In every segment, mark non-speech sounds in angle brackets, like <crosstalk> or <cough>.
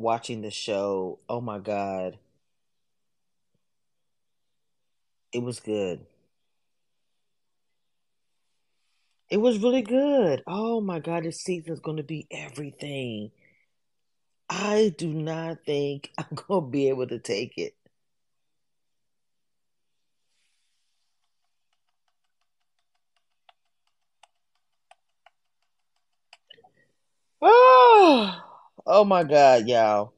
watching the show. Oh my god. It was good. It was really good. Oh my god, this season is going to be everything. I do not think <laughs> I'm going to be able to take it. Oh, <sighs> <sighs> oh my god, y'all.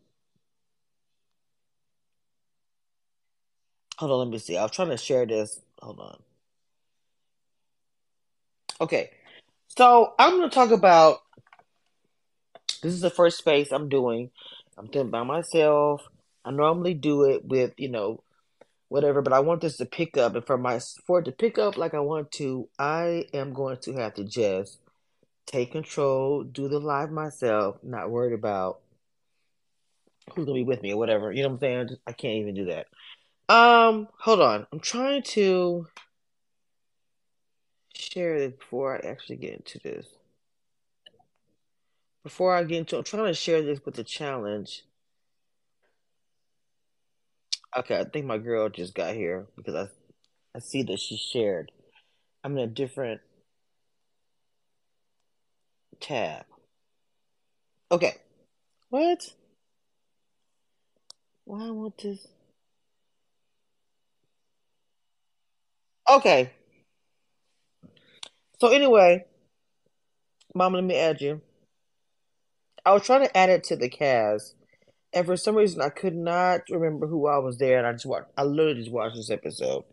Hold on, let me see. I was trying to share this. Hold on. Okay. So I'm going to talk about this is the first space I'm doing. I'm doing by myself. I normally do it with, you know, whatever, but I want this to pick up. And for my for it to pick up like I want to, I am going to have to just take control, do the live myself, not worried about who's gonna be with me or whatever. You know what I'm saying? I can't even do that. Um, hold on. I'm trying to share this before I actually get into this. Before I get into, I'm trying to share this with the challenge. Okay, I think my girl just got here because I I see that she shared. I'm in a different tab. Okay. What? Why I want this? Okay. So anyway, Mama, let me add you. I was trying to add it to the cast, and for some reason I could not remember who I was there, and I just watched. I literally just watched this episode,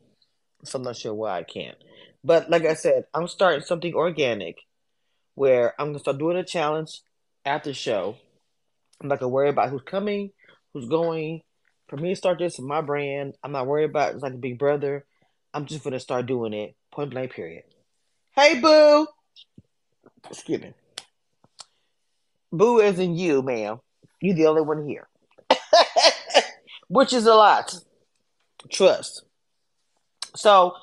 so I'm not sure why I can't. But like I said, I'm starting something organic where I'm gonna start doing a challenge after the show. I'm not gonna worry about who's coming, who's going. For me to start this in my brand, I'm not worried about it's like a big brother. I'm just gonna start doing it. Point blank. Period. Hey, boo. Excuse me. Boo in you, ma'am. You're the only one here. <laughs> Which is a lot. Trust. So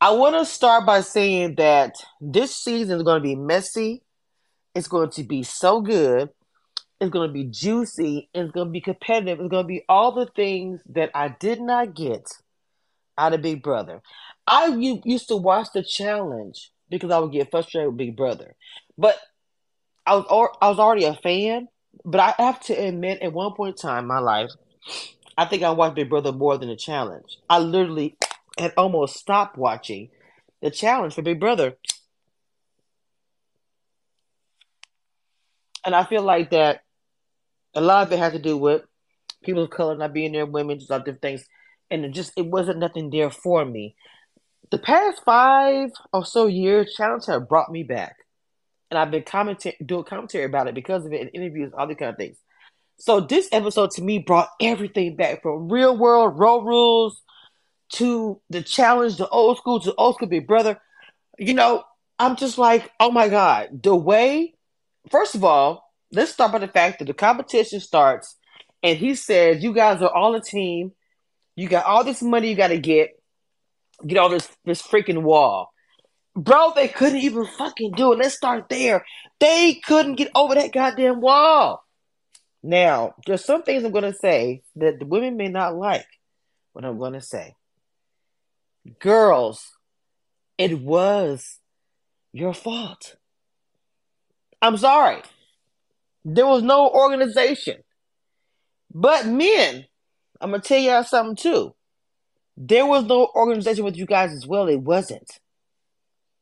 I want to start by saying that this season is going to be messy. It's going to be so good. It's going to be juicy. It's going to be competitive. It's going to be all the things that I did not get out of Big Brother. I used to watch the challenge because I would get frustrated with Big Brother, but I was I was already a fan. But I have to admit, at one point in time in my life, I think I watched Big Brother more than the challenge. I literally had almost stopped watching the challenge for Big Brother. And I feel like that a lot of it had to do with people of color not being there, women, just different things. And it just it wasn't nothing there for me. The past five or so years, challenge have brought me back. And I've been commenting doing commentary about it because of it in interviews, all these kind of things. So this episode to me brought everything back from real world road rules to the challenge, the old school to old school big brother. You know, I'm just like, oh my God, the way, first of all, let's start by the fact that the competition starts and he says, you guys are all a team. You got all this money you got to get, get all this, this freaking wall. Bro, they couldn't even fucking do it. Let's start there. They couldn't get over that goddamn wall. Now, there's some things I'm going to say that the women may not like what I'm going to say. Girls, it was your fault. I'm sorry. There was no organization. But men, I'm going to tell y'all something too. There was no organization with you guys as well. It wasn't.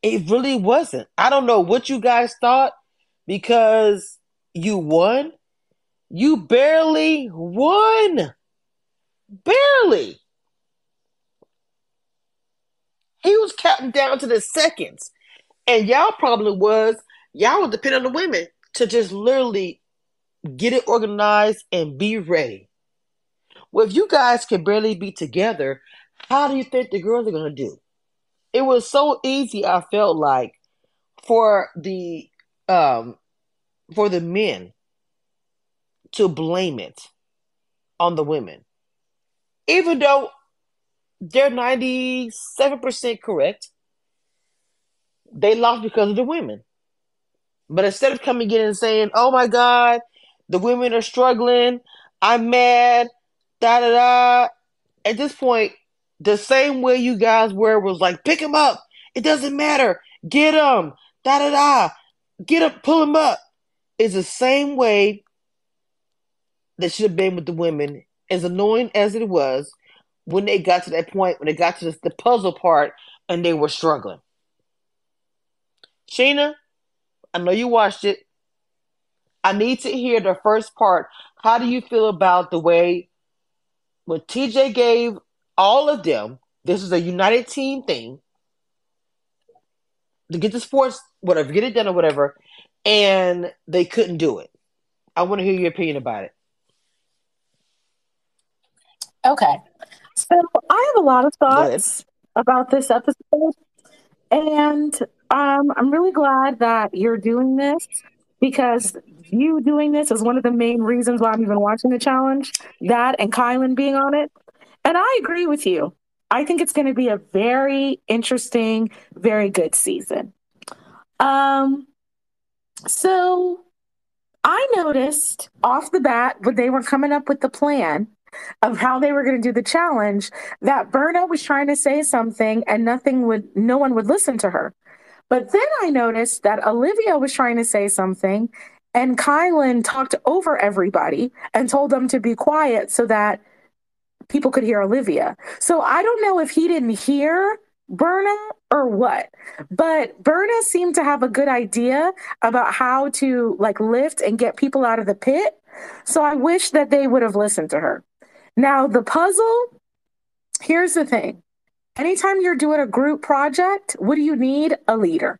It really wasn't. I don't know what you guys thought because you won. You barely won. Barely. He was counting down to the seconds. And y'all probably was, y'all would depend on the women to just literally get it organized and be ready. Well, if you guys can barely be together, how do you think the girls are going to do? It was so easy, I felt like, for the um for the men to blame it on the women. Even though they're 97% correct. They lost because of the women. But instead of coming in and saying, oh my God, The women are struggling. I'm mad. Da da da. At this point, the same way you guys were was like, pick him up. It doesn't matter. Get him. Da da da. Get up. Pull him up. Is the same way that should have been with the women. As annoying as it was, when they got to that point, when they got to the puzzle part, and they were struggling. Sheena, I know you watched it. I need to hear the first part. How do you feel about the way when TJ gave all of them, this is a united team thing to get the sports, whatever, get it done or whatever, and they couldn't do it? I want to hear your opinion about it. Okay. So I have a lot of thoughts about this episode. And um, I'm really glad that you're doing this because you doing this is one of the main reasons why I'm even watching the challenge. That and Kyland being on it. And I agree with you. I think it's going to be a very interesting, very good season. Um, so I noticed off the bat when they were coming up with the plan of how they were going to do the challenge that Berna was trying to say something and nothing would no one would listen to her. But then I noticed that Olivia was trying to say something and Kyland talked over everybody and told them to be quiet so that people could hear Olivia. So I don't know if he didn't hear Berna or what, but Berna seemed to have a good idea about how to like lift and get people out of the pit. So I wish that they would have listened to her. Now, the puzzle, here's the thing anytime you're doing a group project, what do you need? A leader.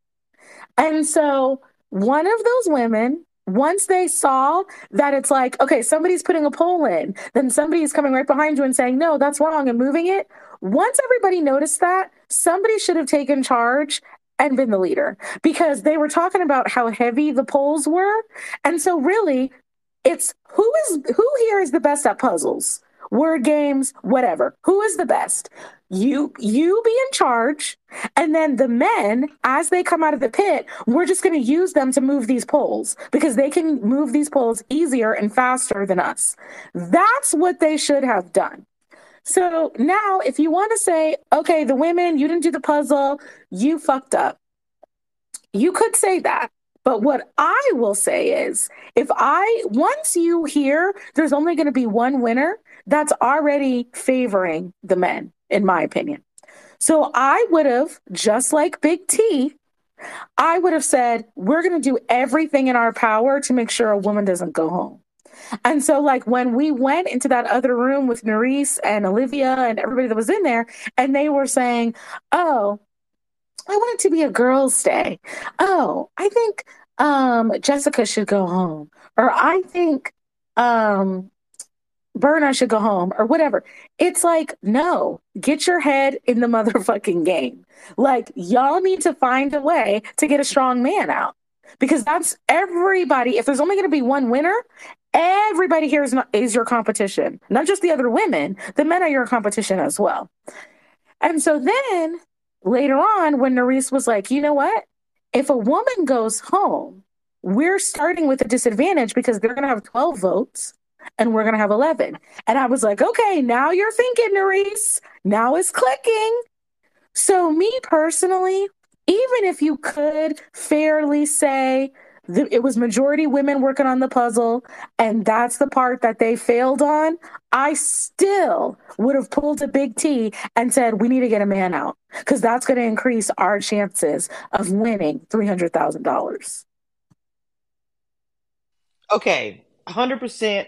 And so, one of those women, once they saw that it's like, okay, somebody's putting a poll in, then somebody's coming right behind you and saying, no, that's wrong, and moving it. Once everybody noticed that, somebody should have taken charge and been the leader because they were talking about how heavy the polls were. And so, really, it's who is who here is the best at puzzles? Word games, whatever. Who is the best? You you be in charge, and then the men, as they come out of the pit, we're just going to use them to move these poles because they can move these poles easier and faster than us. That's what they should have done. So now, if you want to say, okay, the women, you didn't do the puzzle, you fucked up. You could say that. But what I will say is if I, once you hear there's only going to be one winner, that's already favoring the men, in my opinion. So I would have, just like Big T, I would have said, we're going to do everything in our power to make sure a woman doesn't go home. And so, like, when we went into that other room with Nurys and Olivia and everybody that was in there, and they were saying, Oh, I want it to be a girls' day. Oh, I think um, Jessica should go home. Or I think um, Berna should go home or whatever. It's like, no, get your head in the <laughs> motherfucking game. Like, y'all need to find a way to get a strong man out because that's everybody. If there's only going to be one winner, everybody here is, not, is your competition, not just the other women. The men are your competition as well. And so then later on, when Nurys was like, you know what? If a woman goes home, we're starting with a disadvantage because they're going to have 12 votes and we're going to have 11. And I was like, okay, now you're thinking, Nurys. Now it's clicking. So, me personally, even if you could fairly say that it was majority women working on the puzzle and that's the part that they failed on, I still would have pulled a big T and said, we need to get a man out because that's going to increase our chances of winning $300,000. Okay, 100%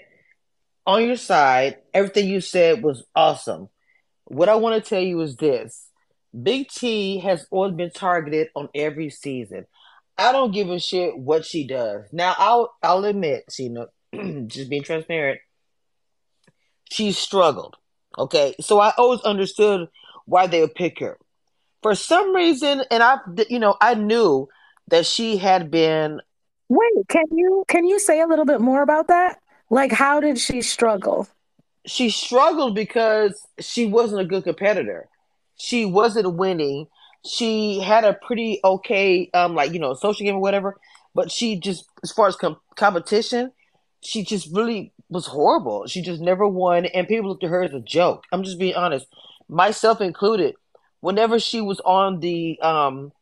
on your side. Everything you said was awesome. What I want to tell you is this Big T has always been targeted on every season. I don't give a shit what she does. Now I'll I'll admit, she <clears throat> know, just being transparent, she struggled. Okay, so I always understood why they would pick her. For some reason, and I, you know, I knew that she had been. Wait, can you can you say a little bit more about that? Like, how did she struggle? She struggled because she wasn't a good competitor. She wasn't winning. She had a pretty okay, um, like you know, social game or whatever. But she just, as far as com- competition, she just really was horrible. She just never won, and people looked at her as a joke. I'm just being honest, myself included. Whenever she was on the um,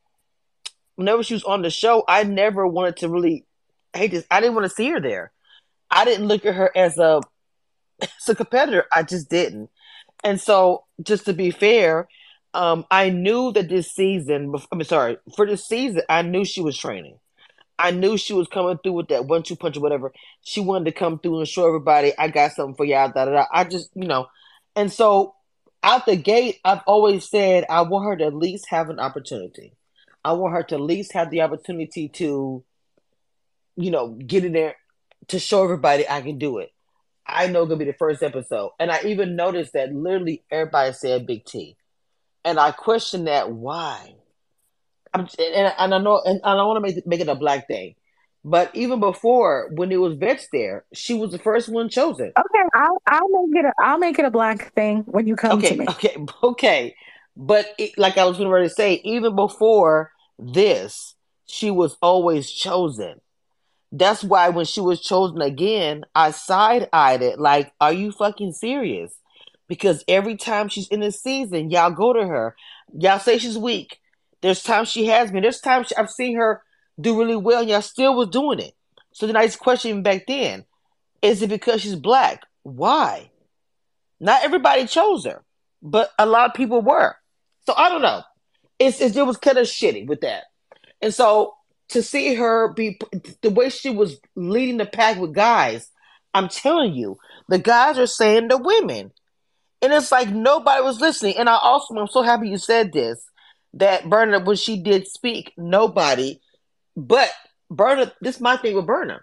whenever she was on the show, I never wanted to really hate this. I didn't want to see her there. I didn't look at her as a as a competitor. I just didn't. And so, just to be fair, um, I knew that this season, I'm sorry, for this season, I knew she was training. I knew she was coming through with that one two punch or whatever. She wanted to come through and show everybody, I got something for y'all. Da, da, da. I just, you know, and so out the gate, I've always said I want her to at least have an opportunity. I want her to at least have the opportunity to, you know, get in there to show everybody I can do it. I know gonna be the first episode, and I even noticed that literally everybody said Big T, and I questioned that why. I'm, and, and I know, and I don't want to make make it a black thing, but even before when it was Vets there, she was the first one chosen. Okay, I'll I'll make it a, I'll make it a black thing when you come okay, to me. Okay, <laughs> okay, but it, like I was going to say, even before this, she was always chosen. That's why when she was chosen again, I side eyed it like, are you fucking serious? Because every time she's in the season, y'all go to her. Y'all say she's weak. There's times she has been. There's times I've seen her do really well, and y'all still was doing it. So then I just questioned back then, is it because she's black? Why? Not everybody chose her, but a lot of people were. So I don't know. It's, it's it was kind of shitty with that. And so to see her be the way she was leading the pack with guys, I'm telling you, the guys are saying to women. And it's like nobody was listening. And I also, I'm so happy you said this that Berna, when she did speak, nobody, but Berna, this is my thing with Berna.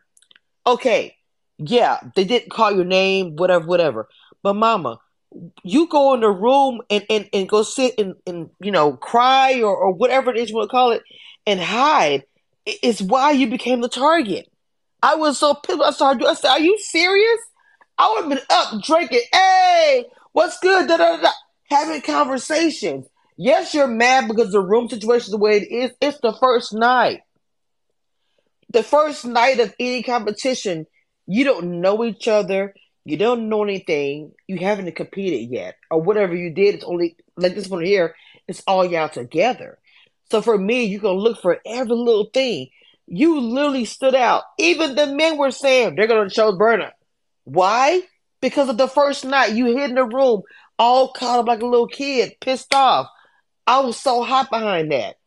Okay, yeah, they didn't call your name, whatever, whatever. But mama, you go in the room and, and, and go sit and, and, you know, cry or, or whatever it is you want to call it and hide is why you became the target. I was so pissed. I started. I said, "Are you serious?" I would have been up drinking. Hey, what's good? Da, da, da, Having conversations. Yes, you're mad because the room situation is the way it is. It's the first night. The first night of any competition, you don't know each other. You don't know anything. You haven't competed yet, or whatever you did. It's only like this one here. It's all y'all together. So for me, you can look for every little thing. You literally stood out. Even the men were saying they're gonna choose Berna. Why? Because of the first night you hid in the room, all caught up like a little kid, pissed off. I was so hot behind that.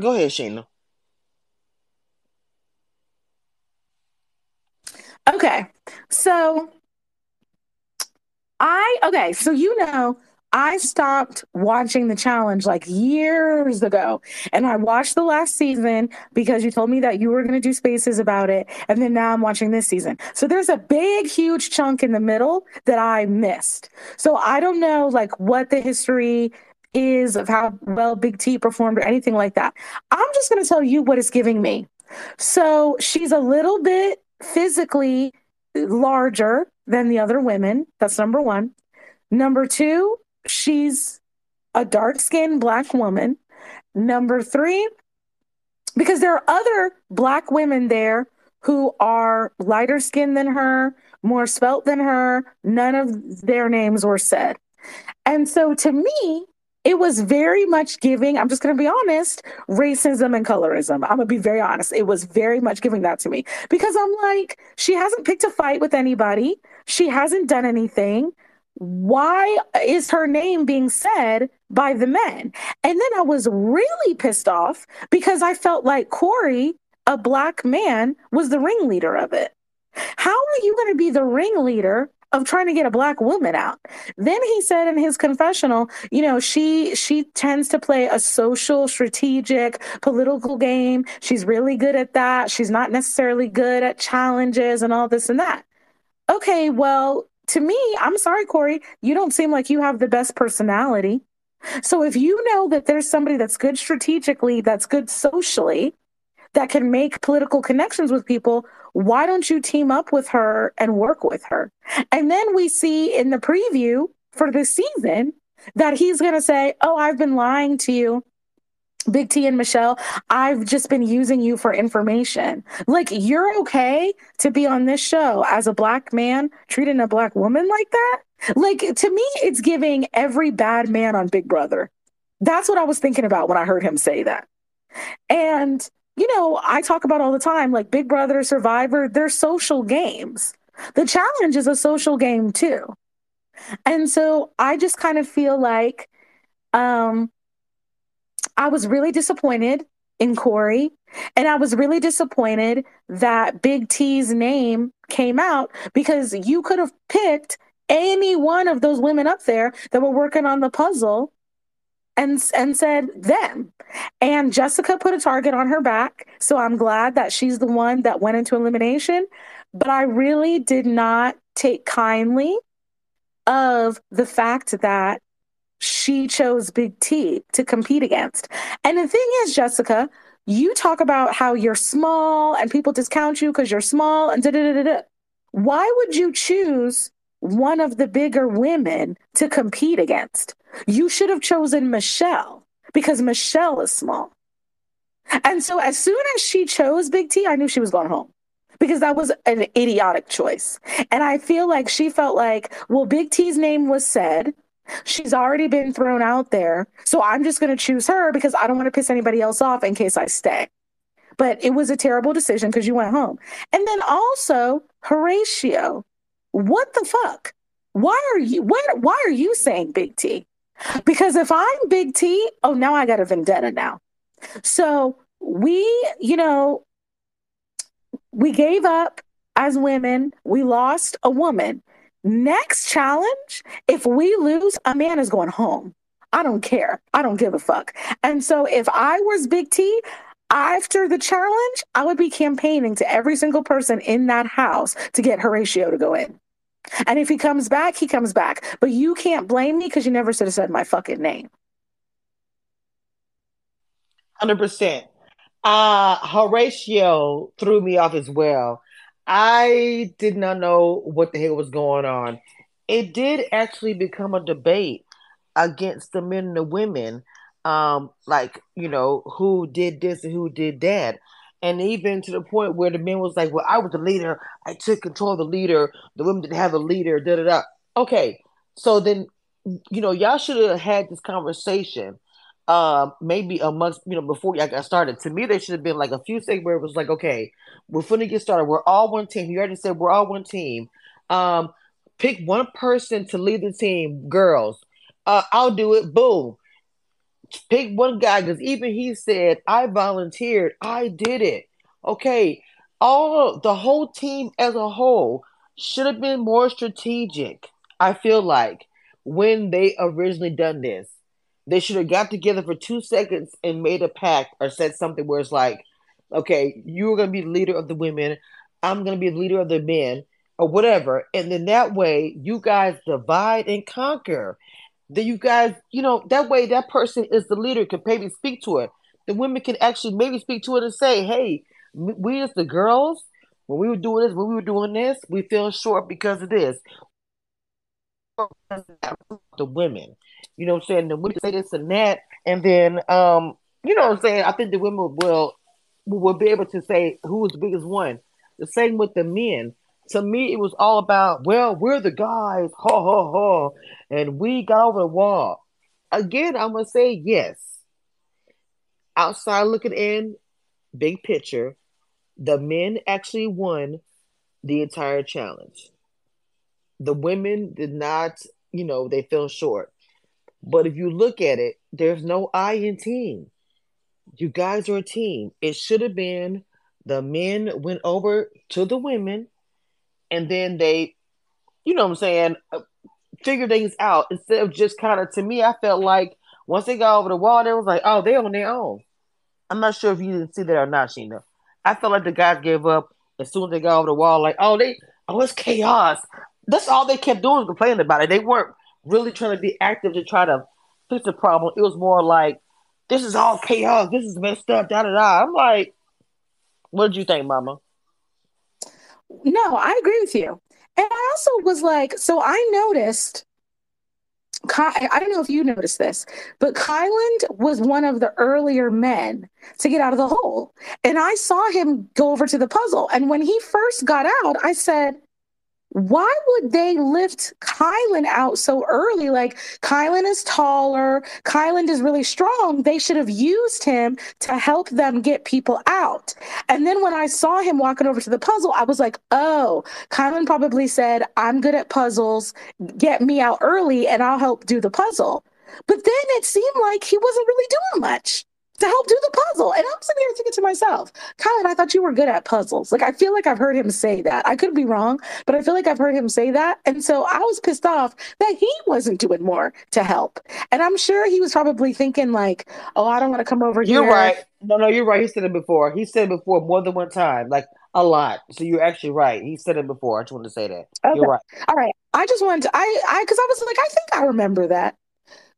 Go ahead, Sheena. Okay. So I okay, so you know I stopped watching the challenge like years ago. And I watched the last season because you told me that you were going to do spaces about it. And then now I'm watching this season. So there's a big, huge chunk in the middle that I missed. So I don't know like what the history is of how well Big T performed or anything like that. I'm just going to tell you what it's giving me. So she's a little bit physically larger than the other women. That's number one. Number two, she's a dark skinned black woman. Number three, because there are other black women there who are lighter skinned than her, more spelt than her. None of their names were said. And so to me, it was very much giving, I'm just going to be honest, racism and colorism. I'm going to be very honest. It was very much giving that to me because I'm like, she hasn't picked a fight with anybody. She hasn't done anything why is her name being said by the men? And then I was really pissed off because I felt like Corey, a black man, was the ringleader of it. How are you going to be the ringleader of trying to get a black woman out. Then he said in his confessional, you know, she she tends to play a social, strategic, political game. She's really good at that. She's not necessarily good at challenges and all this and that. Okay, well, to me, I'm sorry, Corey, you don't seem like you have the best personality. So if you know that there's somebody that's good strategically, that's good socially, that can make political connections with people, why don't you team up with her and work with her? And then we see in the preview for this season that he's going to say, Oh, I've been lying to you. Big T and Michelle, I've just been using you for information. Like, you're okay to be on this show as a black man treating a black woman like that? Like, to me, it's giving every bad man on Big Brother. That's what I was thinking about when I heard him say that. And, you know, I talk about all the time like Big Brother, Survivor, they're social games. The challenge is a social game too. And so I just kind of feel like um, I was really disappointed in Corey, And I was really disappointed that Big T's name came out because you could have picked any one of those women up there that were working on the puzzle and and said them. And Jessica put a target on her back, so I'm glad that she's the one that went into elimination, but I really did not take kindly of the fact that she chose Big T to compete against. And the thing is, Jessica, you talk about how you're small and people discount you because you're small and da da da da. Why would you choose one of the bigger women to compete against? You should have chosen Michelle because Michelle is small. And so as soon as she chose Big T, I knew she was going home because that was an idiotic choice. And I feel like she felt like, well, Big T's name was said. She's already been thrown out there. So I'm just going to choose her because I don't want to piss anybody else off in case I stay. But it was a terrible decision because you went home. And then also, Horatio, what the fuck? Why are you why, why are you saying Big T? Because if I'm Big T, oh now I got a vendetta now. So we, you know, we gave up as women, we lost a woman. Next challenge, if we lose, a man is going home. I don't care. I don't give a fuck. And so if I was Big T, after the challenge, I would be campaigning to every single person in that house to get Horatio to go in. And if he comes back, he comes back. But you can't blame me because you never should have said my fucking name. 100%. Uh, Horatio threw me off as well. I did not know what the hell was going on. It did actually become a debate against the men and the women, um, like, you know, who did this and who did that. And even to the point where the men was like, Well, I was the leader, I took control of the leader, the women didn't have a leader, da da da. Okay. So then, you know, y'all should have had this conversation uh, maybe a month, you know, before I got started. To me, there should have been like a few things where it was like, okay, we're finna get started. We're all one team. You already said we're all one team. Um, pick one person to lead the team, girls. Uh, I'll do it. Boom. Pick one guy because even he said, I volunteered. I did it. Okay. All the whole team as a whole should have been more strategic. I feel like when they originally done this they should have got together for two seconds and made a pact or said something where it's like, okay, you're going to be the leader of the women. I'm going to be the leader of the men or whatever. And then that way you guys divide and conquer. Then you guys, you know, that way that person is the leader, can maybe speak to it. The women can actually maybe speak to it and say, hey, we as the girls, when we were doing this, when we were doing this, we feel short because of this. The women. You know what I'm saying? The women say this and that, and then um, you know what I'm saying? I think the women will will be able to say who was the biggest one. The same with the men. To me, it was all about, well, we're the guys, ha ha ha, and we got over the wall. Again, I'm gonna say yes. Outside looking in, big picture, the men actually won the entire challenge. The women did not, you know, they fell short. But if you look at it, there's no I in team. You guys are a team. It should have been the men went over to the women and then they, you know what I'm saying, uh, figure things out instead of just kind of, to me, I felt like once they got over the wall, they was like, oh, they're on their own. I'm not sure if you didn't see that or not, Sheena. I felt like the guys gave up as soon as they got over the wall, like, oh, they, oh, it's chaos. That's all they kept doing was complaining about it. They weren't really trying to be active to try to fix the problem. It was more like, this is all chaos. This is messed up. Da da da. I'm like, what did you think, Mama? No, I agree with you. And I also was like, so I noticed I don't know if you noticed this, but Kyland was one of the earlier men to get out of the hole. And I saw him go over to the puzzle. And when he first got out, I said, why would they lift Kyland out so early? Like, Kyland is taller, Kyland is really strong. They should have used him to help them get people out. And then when I saw him walking over to the puzzle, I was like, oh, Kyland probably said, I'm good at puzzles, get me out early and I'll help do the puzzle. But then it seemed like he wasn't really doing much to help do the puzzle. And I'm sitting here thinking to myself, Colin, I thought you were good at puzzles. Like, I feel like I've heard him say that. I could be wrong, but I feel like I've heard him say that. And so I was pissed off that he wasn't doing more to help. And I'm sure he was probably thinking, like, oh, I don't want to come over here. You're right. No, no, you're right. He said it before. He said it before more than one time, like a lot. So you're actually right. He said it before. I just wanted to say that. Okay. You're right. All right. I just wanted to, I, I, because I was like, I think I remember that.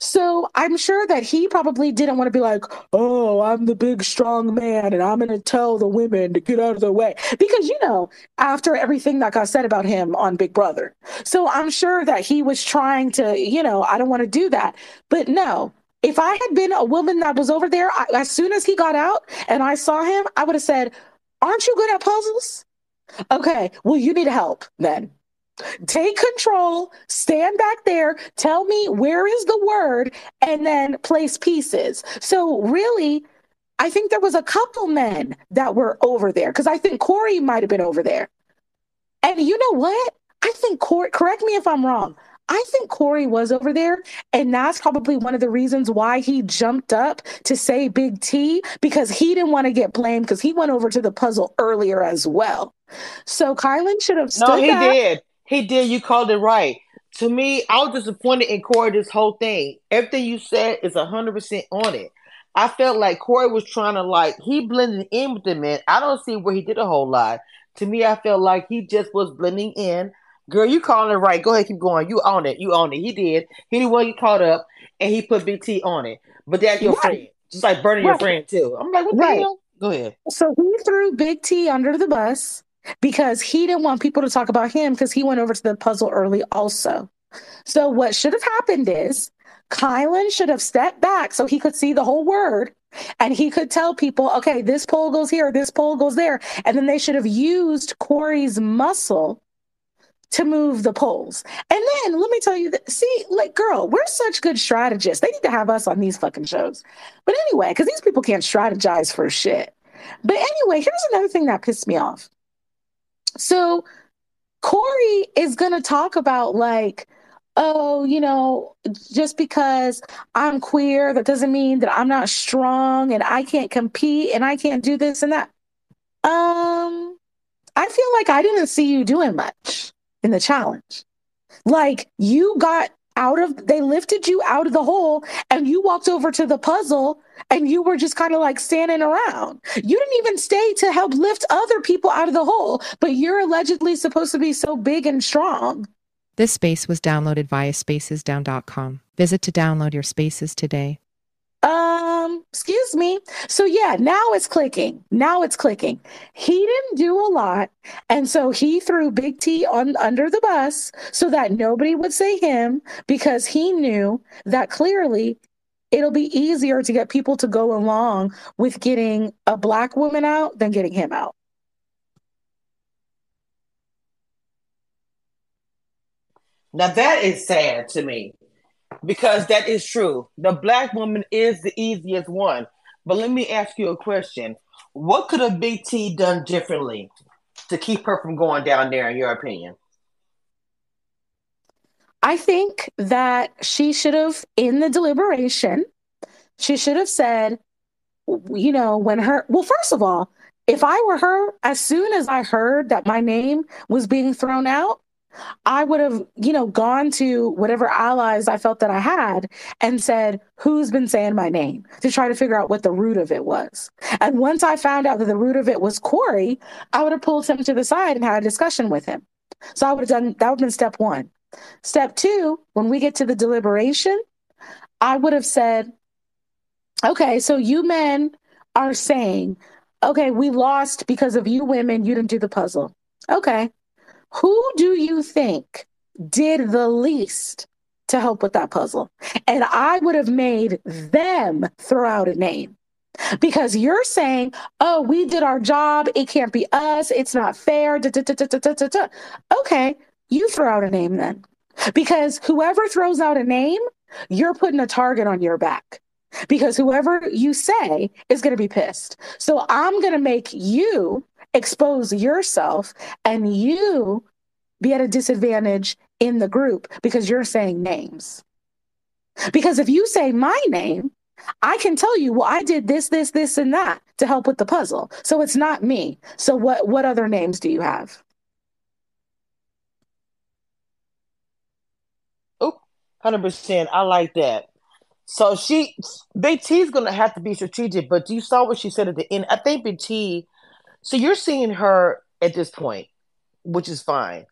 So I'm sure that he probably didn't want to be like, oh, I'm the big strong man and I'm going to tell the women to get out of the way. Because, you know, after everything that got said about him on Big Brother. So I'm sure that he was trying to, you know, I don't want to do that. But no, if I had been a woman that was over there, I, as soon as he got out and I saw him, I would have said, aren't you good at puzzles? Okay, well, you need help then. Take control, stand back there, tell me where is the word, and then place pieces. So, really, I think there was a couple men that were over there because I think Corey might have been over there. And you know what? I think Cory, correct me if I'm wrong. I think Corey was over there, and that's probably one of the reasons why he jumped up to say Big T because he didn't want to get blamed because he went over to the puzzle earlier as well. So Kyland should have. stood. No, he back. did. He did. You called it right. To me, I was disappointed in Corey this whole thing. Everything you said is hundred percent on it. I felt like Corey was trying to like he blended in with the men. I don't see where he did a whole lot. To me, I felt like he just was blending in. Girl, you calling it right. Go ahead, keep going. You own it. You own it. He did. He didn't want to get caught up and he put BT on it. But that's your right. friend. Just like burning right. your friend too. I'm like, what right. the hell? Go ahead. So he threw Big T under the bus because he didn't want people to talk about him because he went over to the puzzle early also. So what should have happened is Kyland should have stepped back so he could see the whole word and he could tell people, okay, this pole goes here, this pole goes there. And then they should have used Corey's muscle to move the poles. And then let me tell you that, see, like, girl, we're such good strategists. They need to have us on these fucking shows. But anyway, because these people can't strategize for shit. But anyway, here's another thing that pissed me off. So Corey is going to talk about like, oh, you know, just because I'm queer, that doesn't mean that I'm not strong and I can't compete and I can't do this and that. Um, I feel like I didn't see you doing much in the challenge. Like you got out of they lifted you out of the hole and you walked over to the puzzle and you were just kind of like standing around. You didn't even stay to help lift other people out of the hole, but you're allegedly supposed to be so big and strong. This space was downloaded via spacesdown.com. Visit to download your spaces today. Um, excuse me. So yeah, now it's clicking. Now it's clicking. He didn't do a lot, and so he threw Big T on under the bus so that nobody would say him because he knew that clearly it'll be easier to get people to go along with getting a black woman out than getting him out. Now that is sad to me because that is true. The black woman is the easiest one. But let me ask you a question. What could a Big T done differently to keep her from going down there, in your opinion? I think that she should have, in the deliberation, she should have said, you know, when her, well, first of all, if I were her, as soon as I heard that my name was being thrown out, I would have, you know, gone to whatever allies I felt that I had and said, who's been saying my name to try to figure out what the root of it was. And once I found out that the root of it was Corey, I would have pulled him to the side and had a discussion with him. So I would have done that would have been step one. Step two, when we get to the deliberation, I would have said, okay, so you men are saying, okay, we lost because of you women, you didn't do the puzzle. Okay. Who do you think did the least to help with that puzzle. And I would have made them throw out a name because you're saying, oh, we did our job. It can't be us. It's not fair. Da, da, da, okay, you throw out a name then. Because whoever throws out a name, you're putting a target on your back. Because whoever you say is going to be pissed. So I'm going to make you expose yourself and you be at a disadvantage in the group because you're saying names. Because if you say my name, I can tell you, well, I did this, this, this, and that to help with the puzzle. So it's not me. So what what other names do you have? Oh, 100%. I like that. So she, Big going to have to be strategic, but you saw what she said at the end. I think Big T, so you're seeing her at this point, which is fine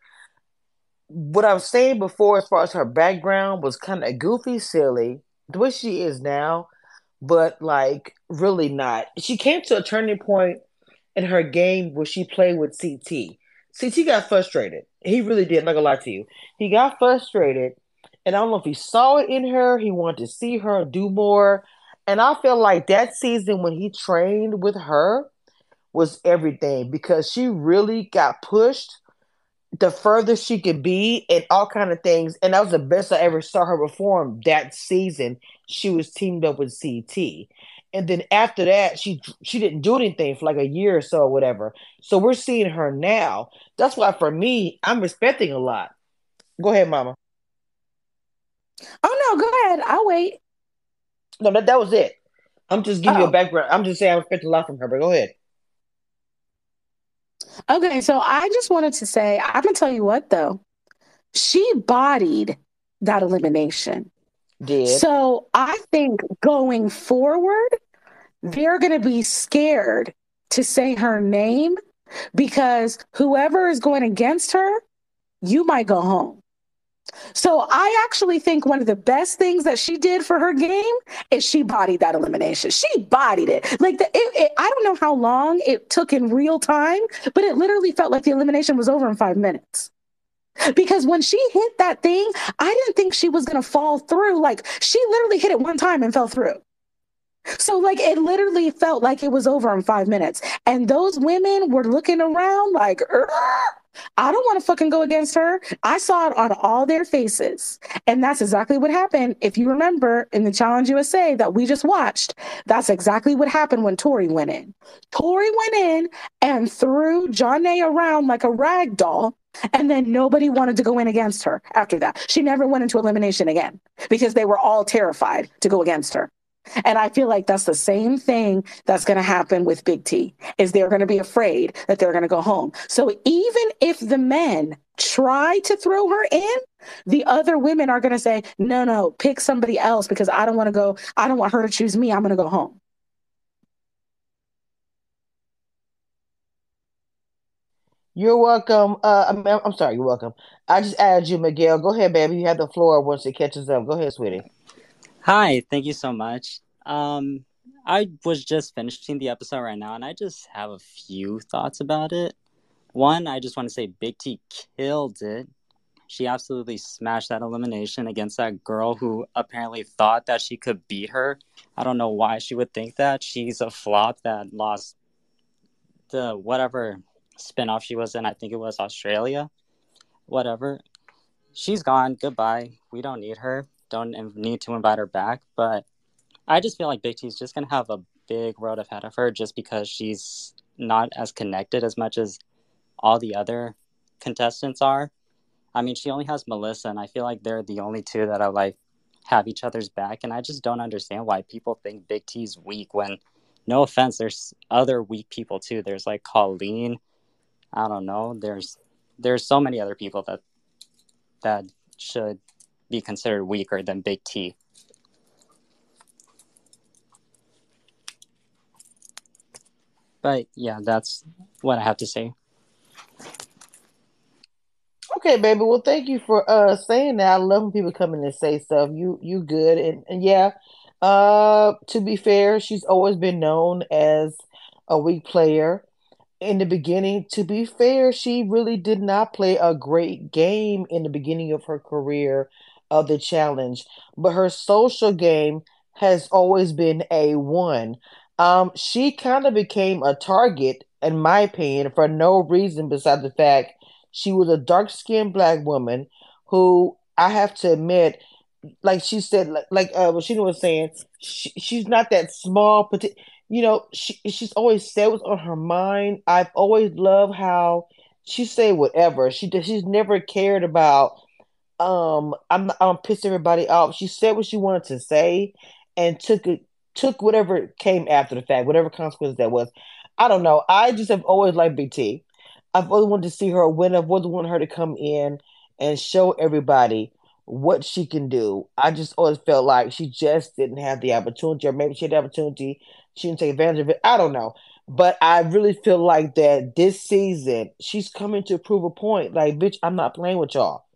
what I was saying before, as far as her background, was kind of goofy, silly, the way she is now, but like really not. She came to a turning point in her game where she played with CT. CT got frustrated. He really did. Not gonna lie to you, he got frustrated, and I don't know if he saw it in her. He wanted to see her do more, and I feel like that season when he trained with her was everything because she really got pushed the further she could be and all kind of things. And that was the best I ever saw her perform that season. She was teamed up with CT. And then after that, she she didn't do anything for like a year or so or whatever. So we're seeing her now. That's why for me, I'm respecting a lot. Go ahead, mama. Oh no, go ahead. I'll wait. No, that, that was it. I'm just giving oh. you a oh. background. I'm just saying I respect a lot from her, but go ahead. Okay, so I just wanted to say, I'm gonna tell you what though, she bodied that elimination. Did. So I think going forward, they're gonna be scared to say her name because whoever is going against her, you might go home. So I actually think one of the best things that she did for her game is she bodied that elimination. She bodied it. Like the, it, it, I don't know how long it took in real time, but it literally felt like the elimination was over in five minutes. Because when she hit that thing, I didn't think she was going to fall through. Like she literally hit it one time and fell through. So, like, it literally felt like it was over in five minutes. And those women were looking around like, I don't want to fucking go against her. I saw it on all their faces. And that's exactly what happened. If you remember in the Challenge USA that we just watched, that's exactly what happened when Tori went in. Tori went in and threw Jonna around like a rag doll. And then nobody wanted to go in against her after that. She never went into elimination again because they were all terrified to go against her. And I feel like that's the same thing that's going to happen with Big T is they're going to be afraid that they're going to go home. So even if the men try to throw her in, the other women are going to say, "No, no, pick somebody else because I don't want to go. I don't want her to choose me. I'm going to go home." You're welcome. Uh, I'm, I'm sorry. You're welcome. I just added you, Miguel. Go ahead, baby. You have the floor once it catches up. Go ahead, sweetie. Hi, thank you so much. Um, I was just finishing the episode right now, and I just have a few thoughts about it. One, I just want to say Big T killed it. She absolutely smashed that elimination against that girl who apparently thought that she could beat her. I don't know why she would think that. She's a flop that lost the whatever spinoff she was in. I think it was Australia. Whatever. She's gone. Goodbye. We don't need her don't need to invite her back. But I just feel like Big T is just gonna have a big road ahead of her just because she's not as connected as much as all the other contestants are. I mean, she only has Melissa, and I feel like they're the only two that are like have each other's back. And I just don't understand why people think Big T's weak when, no offense, there's other weak people too. There's like Colleen. I don't know. There's there's so many other people that that should be considered weaker than Big T. But yeah, that's what I have to say. Okay, baby. Well, thank you for uh saying that. I love when people come in and say stuff. You you good and, and yeah. Uh to be fair, she's always been known as a weak player. In the beginning, to be fair, she really did not play a great game in the beginning of her career of the challenge, but her social game has always been a one. Um, she kind of became a target, in my opinion, for no reason besides the fact she was a dark skinned black woman who I have to admit, like she said, like, like uh, she was saying, she, she's not that small, but you know, she she's always said what's on her mind. I've always loved how she say whatever. She does. she's never cared about. Um, I'm I'm pissing everybody off. She said what she wanted to say, and took it took whatever came after the fact, whatever consequence that was. I don't know. I just have always liked BT. I've always wanted to see her win. I've always wanted her to come in and show everybody what she can do. I just always felt like she just didn't have the opportunity, or maybe she had the opportunity, she didn't take advantage of it. I don't know. But I really feel like that this season, she's coming to prove a point. Like, bitch, I'm not playing with y'all.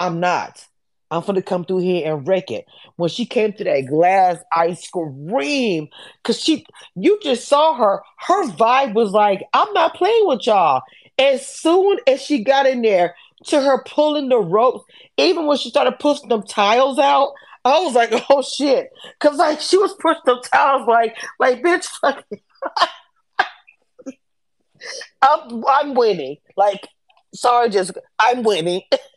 I'm not. I'm gonna come through here and wreck it. When she came to that glass, I screamed because she, you just saw her. Her vibe was like, I'm not playing with y'all. As soon as she got in there, to her pulling the ropes, even when she started pushing them tiles out, I was like, <laughs> oh shit. Cause like she was pushing them tiles like, like bitch <laughs> fucking I'm I'm winning. Like, sorry, just I'm winning. <laughs>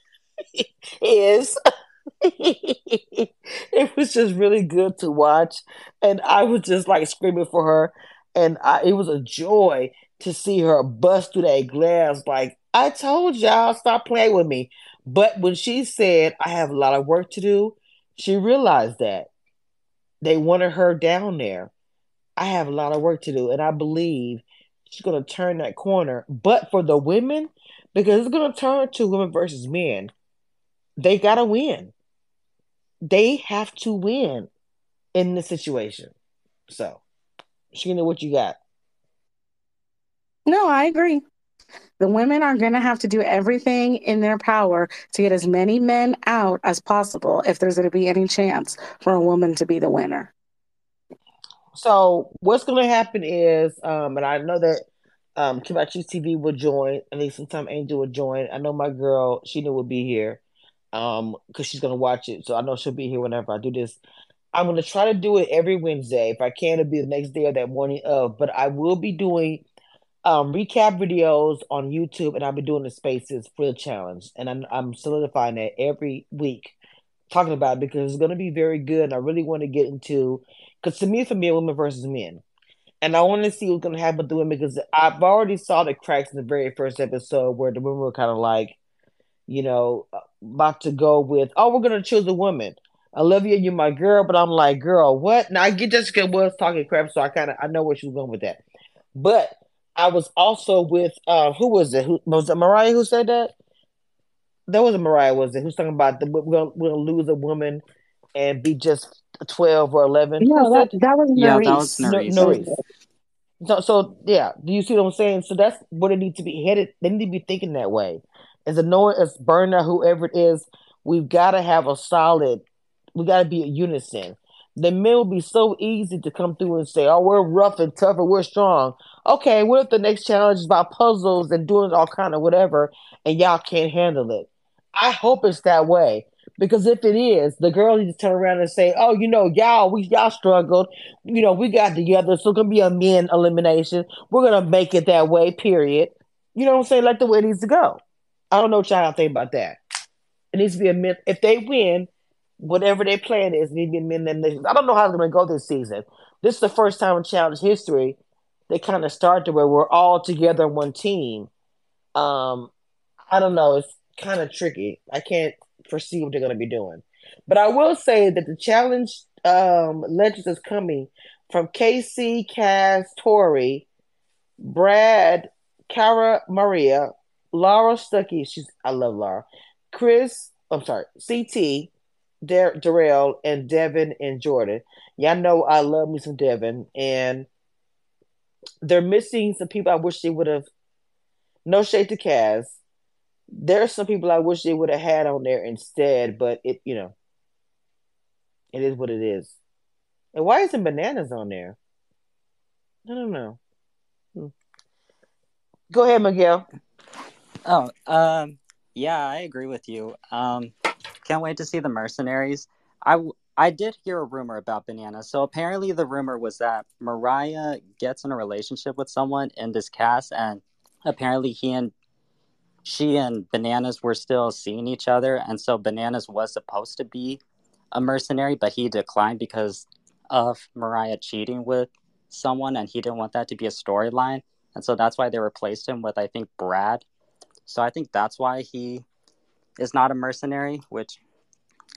<laughs> is <laughs> it was just really good to watch. And I was just like screaming for her. And I, it was a joy to see her bust through that glass. Like, I told y'all, stop playing with me. But when she said, I have a lot of work to do, she realized that. They wanted her down there. I have a lot of work to do. And I believe she's going to turn that corner. But for the women, because it's going to turn to women versus men, they got to win. They have to win in this situation. So, Sheena, what you got? No, I agree. The women are going to have to do everything in their power to get as many men out as possible if there's going to be any chance for a woman to be the winner. So what's going to happen is, um, and I know that um, Kibachi TV will join. At least sometime Angel will join. I know my girl Sheena will be here, um, because she's to watch it. So I know she'll be here whenever I do this. I'm to try to do it every Wednesday. If I can, it'll be the next day or that morning of. But I will be doing um, recap videos on YouTube, and I'll be doing the spaces for the challenge. And I'm, I'm solidifying that every week, talking about it because it's to be very good. And I really want to get into because to me, for me, women versus men, and I want to see what's going to happen the women because I've already saw the cracks in the very first episode where the women were kind of like, you know, about to go with, oh, we're going to choose a woman. Olivia, you're my girl, but I'm like, girl, what? Now I get Jessica was talking crap, so I kind of I know where she was going with that. But I was also with uh who was it? Who was it Mariah who said that? That was a Mariah, was it? Who's talking about the we're gonna, we're gonna lose a woman and be just twelve or eleven? No, that, that was Yeah, Nurys. that was Nurys. No, Nurys. So, so yeah, do you see what I'm saying? So that's what it needs to be headed. They need to be thinking that way. As a Noah, as Berna, whoever it is, we've got to have a solid. We got to be a unison. The men will be so easy to come through and say, "Oh, we're rough and tough and we're strong." Okay, what if the next challenge is about puzzles and doing all kind of whatever, and y'all can't handle it? I hope it's that way because if it is, the girl needs to turn around and say, "Oh, you know, y'all, we y'all struggled. You know, we got together, so it's gonna be a men elimination. We're gonna make it that way. Period. You know what I'm saying? Like the way it needs to go. I don't know what y'all think about that. It needs to be a men. If they win, whatever their plan is, needs to be a men elimination. I don't know how it's gonna go this season. This is the first time in challenge history they kind of start to where we're all together on one team. Um, I don't know. It's kind of tricky. I can't foresee what they're going to be doing. But I will say that the challenge um, legends is coming from KC, Kaz, Tori, Brad, Cara, Maria, Laurel Stucky. She's I love Laurel. Chris, I'm sorry, CT, Dar- Darrell, and Devin and Jordan. Y'all know I love me some Devin, and they're missing some people I wish they would have. No shade to Kaz. There's some people I wish they would have had on there instead, but it, you know, it is what it is. And why isn't bananas on there? I don't know. Hmm. Go ahead, Miguel. Oh, um, yeah, I agree with you. Um, can't wait to see the mercenaries. I I did hear a rumor about Banana. So apparently the rumor was that Mariah gets in a relationship with someone in this cast and apparently he and she and Bananas were still seeing each other and so Bananas was supposed to be a mercenary but he declined because of Mariah cheating with someone and he didn't want that to be a storyline and so that's why they replaced him with I think Brad. So I think that's why he is not a mercenary, which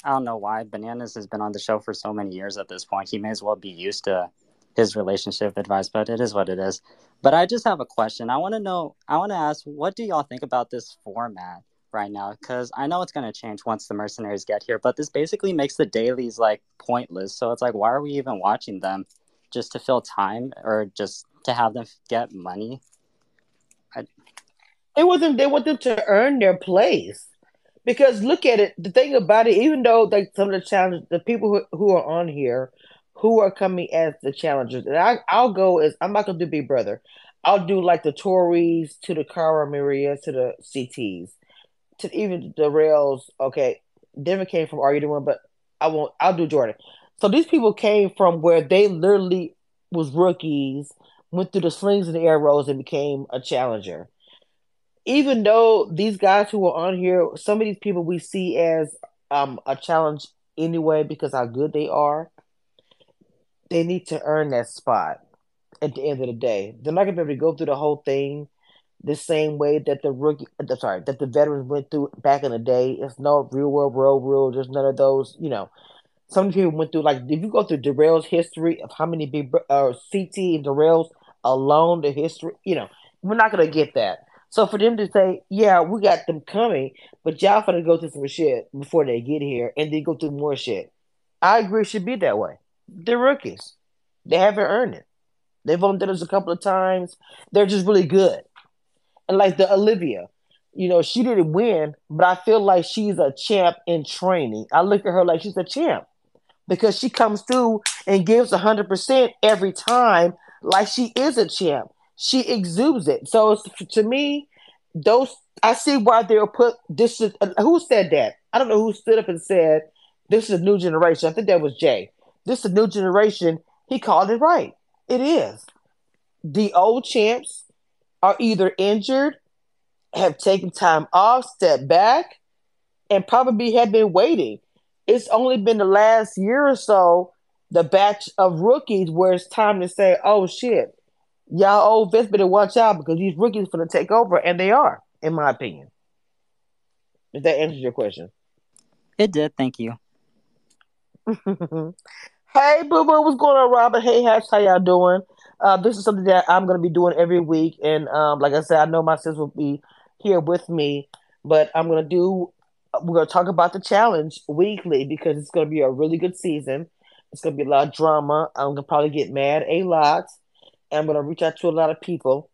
I don't know why. Bananas has been on the show for so many years at this point. He may as well be used to his relationship advice, but it is what it is. But I just have a question. I want to know, I want to ask, what do y'all think about this format right now? Because I know it's going to change once the mercenaries get here, but this basically makes the dailies like pointless. So it's like, why are we even watching them? Just to fill time or just to have them get money? They them. They want them to earn their place. Because look at it, the thing about it, even though like some of the challenges, the people who, who are on here, who are coming as the challengers, and I, I'll go as I'm not gonna do Big Brother. I'll do like the Tories to the Cara Maria to the CTs to even the Rails. Okay, Devin came from Are You the One, but I won't. I'll do Jordan. So these people came from where they literally was rookies, went through the slings and the arrows, and became a challenger even though these guys who are on here, some of these people we see as um, a challenge anyway because how good they are, they need to earn that spot at the end of the day. They're not gonna be able to go through the whole thing the same way that the rookie sorry, that the veterans went through back in the day. It's no real world road rule, there's none of those, you know. Some people went through like if you go through Darrell's history of how many big uh, CT and Darrell's alone, the history, you know, we're not gonna get that. So for them to say, yeah, we got them coming, but y'all gonna go through some shit before they get here and then go through more shit. I agree it should be that way. They're rookies. They haven't earned it. They've only done this a couple of times. They're just really good. And like the Olivia, you know, she didn't win, but I feel like she's a champ in training. I look at her like she's a champ because she comes through and gives 100% every time like she is a champ she exudes it. So to me, those I see why they were put. This is uh, who said that. I don't know who stood up and said this is a new generation. I think that was Jay. This is a new generation. He called it right. It is. The old champs are either injured, have taken time off, stepped back, and probably have been waiting. It's only been the last year or so, the batch of rookies where it's time to say, oh shit, y'all old vets better watch out because these rookies going to take over, and they are, in my opinion. If that answers your question. It did. Thank you. <laughs> hey, boo boo, what's going on, Robert? Hey, Hatch, how y'all doing? Uh, this is something that I'm going to be doing every week, and um, like I said, I know my sis will be here with me, but I'm going to do. We're going to talk about the challenge weekly because it's going to be a really good season. It's going to be a lot of drama. I'm going to probably get mad a lot I'm gonna reach out to a lot of people.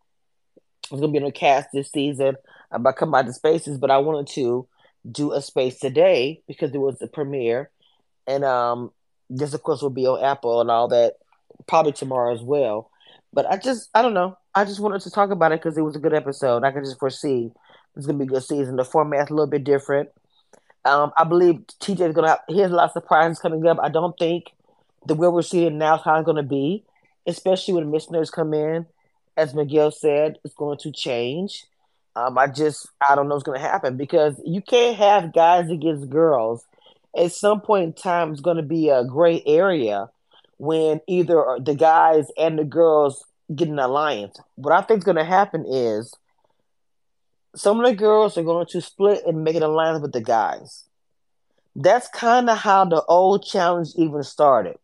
I'm gonna be on a cast this season. I'm about to come by the spaces, but I wanted to do a space today because it was the premiere, and um, this of course will be on Apple and all that, probably tomorrow as well. But I just, I don't know. I just wanted to talk about it because it was a good episode. I can just foresee it's gonna be a good season. The format's a little bit different. Um, I believe TJ is gonna have. He has a lot of surprises coming up. I don't think the way we're seeing now is how it's gonna be especially when missionaries come in. As Miguel said, it's going to change. Um, I just I don't know what's going to happen because you can't have guys against girls. At some point in time, it's going to be a gray area when either the guys and the girls get an alliance. What I think is going to happen is some of the girls are going to split and make an alliance with the guys. That's kind of how the old challenge even started.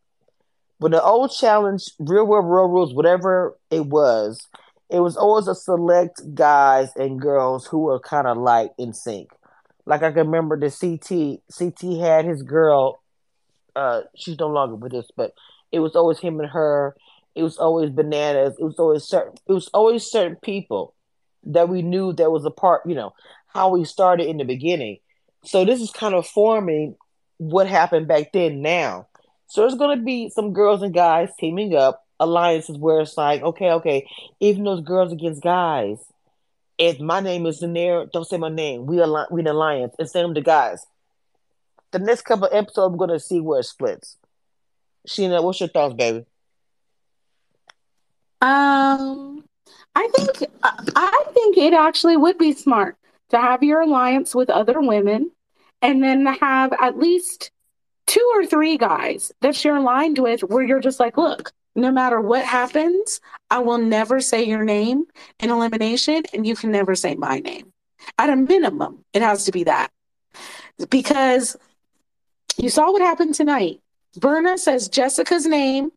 But the old challenge, real world road rules, whatever it was, it was always a select guys and girls who were kind of like in sync. Like I can remember the CT. CT had his girl. Uh, she's no longer with us, but it was always him and her. It was always bananas. It was always certain. It was always certain people that we knew that was a part. You know how we started in the beginning. So this is kind of forming what happened back then. Now so there's going to be some girls and guys teaming up, alliances where it's like, okay, okay, even those girls against guys, if my name is in there, don't say my name. We align, we an alliance, and send them to guys. the next couple episodes, I'm going to see where it splits. Sheena, what's your thoughts, baby? Um, I think I think it actually would be smart to have your alliance with other women, and then have at least two or three guys that you're aligned with, where you're just like, look, no matter what happens, I will never say your name in elimination, and you can never say my name. At a minimum, it has to be that. Because you saw what happened tonight. Berna says Jessica's name.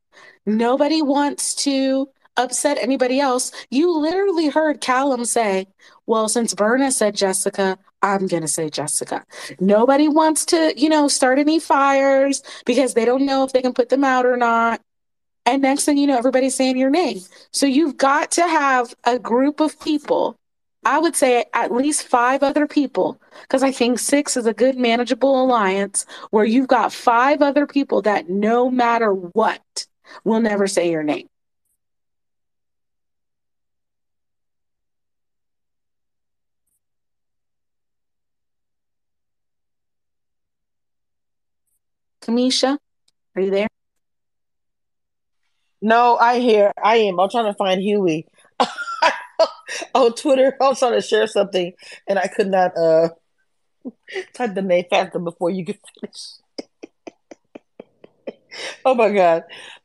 Nobody wants to upset anybody else. You literally heard Callum say, Well, since Berna said Jessica, I'm going to say Jessica. Nobody wants to, you know, start any fires because they don't know if they can put them out or not. And next thing you know, everybody's saying your name. So you've got to have a group of people. I would say at least five other people, because I think six is a good manageable alliance where you've got five other people that no matter what will never say your name. Cameshia, are you there? No, I hear. I am. I'm trying to find Huey <laughs> on Twitter. I was trying to share something, and I could not uh <laughs> type the name faster before you could finish. <laughs> oh my god!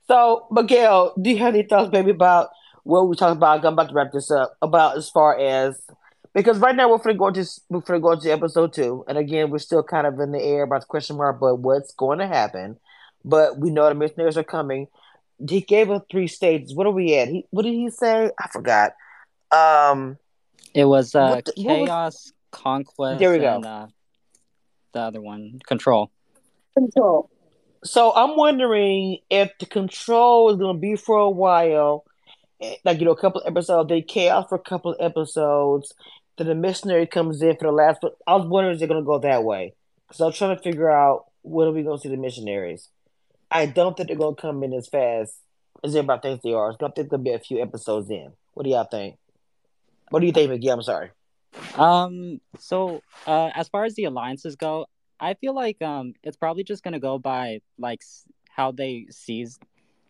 So, Miguel, do you have any thoughts, baby, about what we talked about? I'm about to wrap this up. About as far as because right now we're going to go to we're going to go to episode two, and again we're still kind of in the air about the question mark, but what's going to happen? But we know the missionaries are coming he gave us three stages. What are we at? He what did he say? I forgot. Um, it was uh, the, chaos, was... conquest. There we go. And, uh, the other one, control. Control. So I'm wondering if the control is going to be for a while, eh, like you know, a couple episodes. They chaos for a couple episodes. Then the missionary comes in for the last. But I was wondering if they're to go that way because I was trying to figure out when are we to see the missionaries. I don't think they're gonna come in as fast as everybody thinks they are. I think there'll be a few episodes in. What do y'all think? What do you think, Miguel? I'm sorry. Um. So, uh, as far as the alliances go, I feel like um, it's probably just gonna go by like how they sees,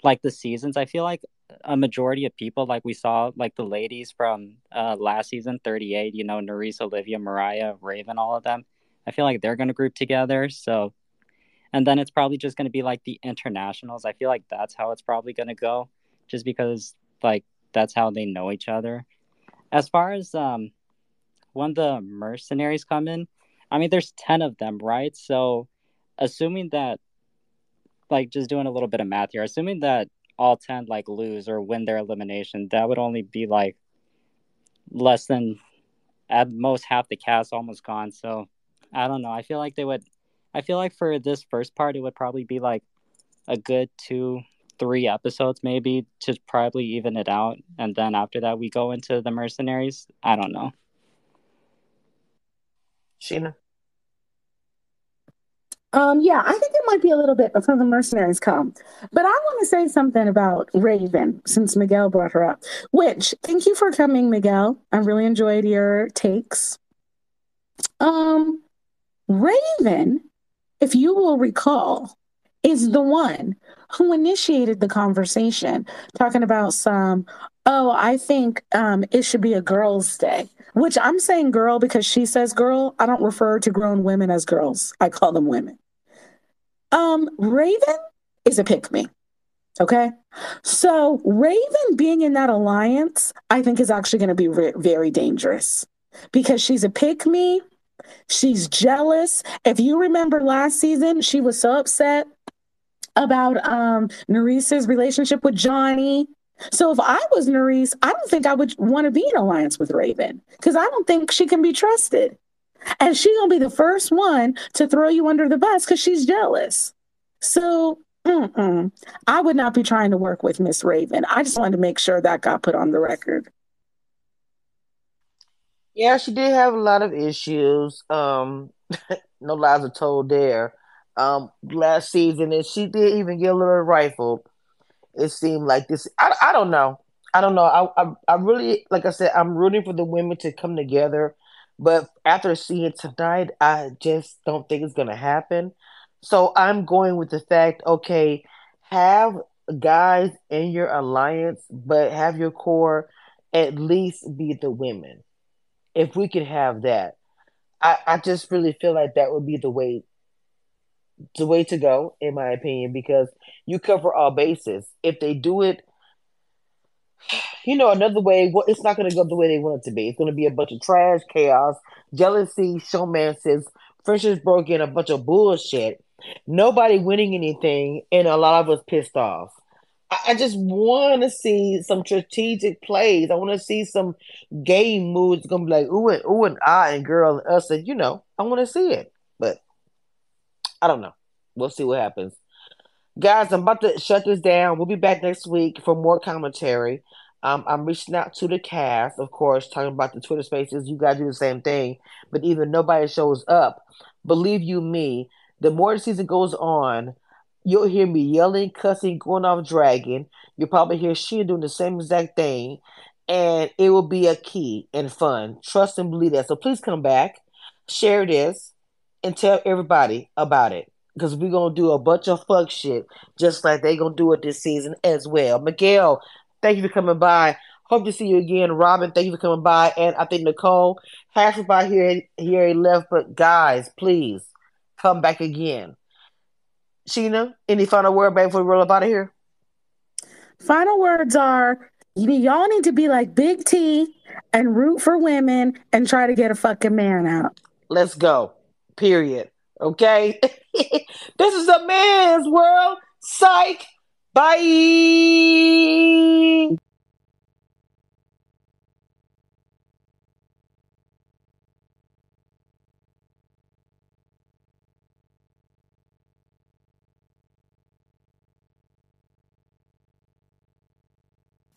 like the seasons. I feel like a majority of people, like we saw, like the ladies from uh last season, 38. You know, Nurys, Olivia, Mariah, Raven, all of them. I feel like they're gonna group together. So and then it's probably just going to be like the internationals i feel like that's how it's probably going to go just because like that's how they know each other as far as um when the mercenaries come in i mean there's 10 of them right so assuming that like just doing a little bit of math here assuming that all 10 like lose or win their elimination that would only be like less than at most half the cast almost gone so i don't know i feel like they would I feel like for this first part, it would probably be like a good two, three episodes maybe to probably even it out, and then after that we go into the mercenaries. I don't know. Sheena. Um, yeah, I think it might be a little bit before the mercenaries come. But I want to say something about Raven since Miguel brought her up. Which, thank you for coming, Miguel. I really enjoyed your takes. Um, Raven if you will recall, is the one who initiated the conversation, talking about some, oh, I think um, it should be a girl's day, which I'm saying girl because she says girl. I don't refer to grown women as girls, I call them women. Um, Raven is a pick me. Okay. So Raven being in that alliance, I think is actually going to be re- very dangerous because she's a pick me She's jealous. If you remember last season, she was so upset about um Nurys's relationship with Johnny. So if I was Nurys, I don't think I would want to be in alliance with Raven because I don't think she can be trusted. And she's gonna be the first one to throw you under the bus because she's jealous. So mm-mm. I would not be trying to work with Miss Raven. I just wanted to make sure that got put on the record. Yeah, she did have a lot of issues. Um, <laughs> no lies are told there. Um, last season, and she did even get a little rifled. It seemed like this. I, I don't know. I don't know. I, I I really like I said. I'm rooting for the women to come together. But after seeing tonight, I just don't think it's to happen. So I'm going with the fact okay, have guys in your alliance, but have your core at least be the women. If we could have that, I, I just really feel like that would be the way the way to go, in my opinion, because you cover all bases. If they do it, you know, another way, well, it's not going to go the way they want it to be. It's going to be a bunch of trash, chaos, jealousy, showmances, friendships broken, a bunch of bullshit. Nobody winning anything, and a lot of us pissed off. I, just want to see some strategic plays. I want to see some game moves. It's gonna be like ooh and ooh and I and girl and us, and you know, I want to see it. But I don't know. We'll see what happens. Guys, I'm about to shut this down. We'll be back next week for more commentary. Um, I'm reaching out to the cast, of course, talking about the Twitter spaces. You guys do the same thing, but even nobody shows up. Believe you me, the more the season goes on, you'll hear me yelling, cussing, going off dragging. You'll probably hear she doing the same exact thing, and it will be a key and fun. Trust and believe that. So please come back, share this, and tell everybody about it because we're gonna do a bunch of fuck shit just like they gonna do it this season as well. Miguel, thank you for coming by. Hope to see you again. Robin, thank you for coming by. And I think Nicole has by here here he left, but guys, please come back again. Sheena, any final word before we roll up out of here? Final words are y'all need to be like Big T and root for women and try to get a fucking man out. Let's go. Period. Okay? <laughs> this is a man's world. Psych. Bye.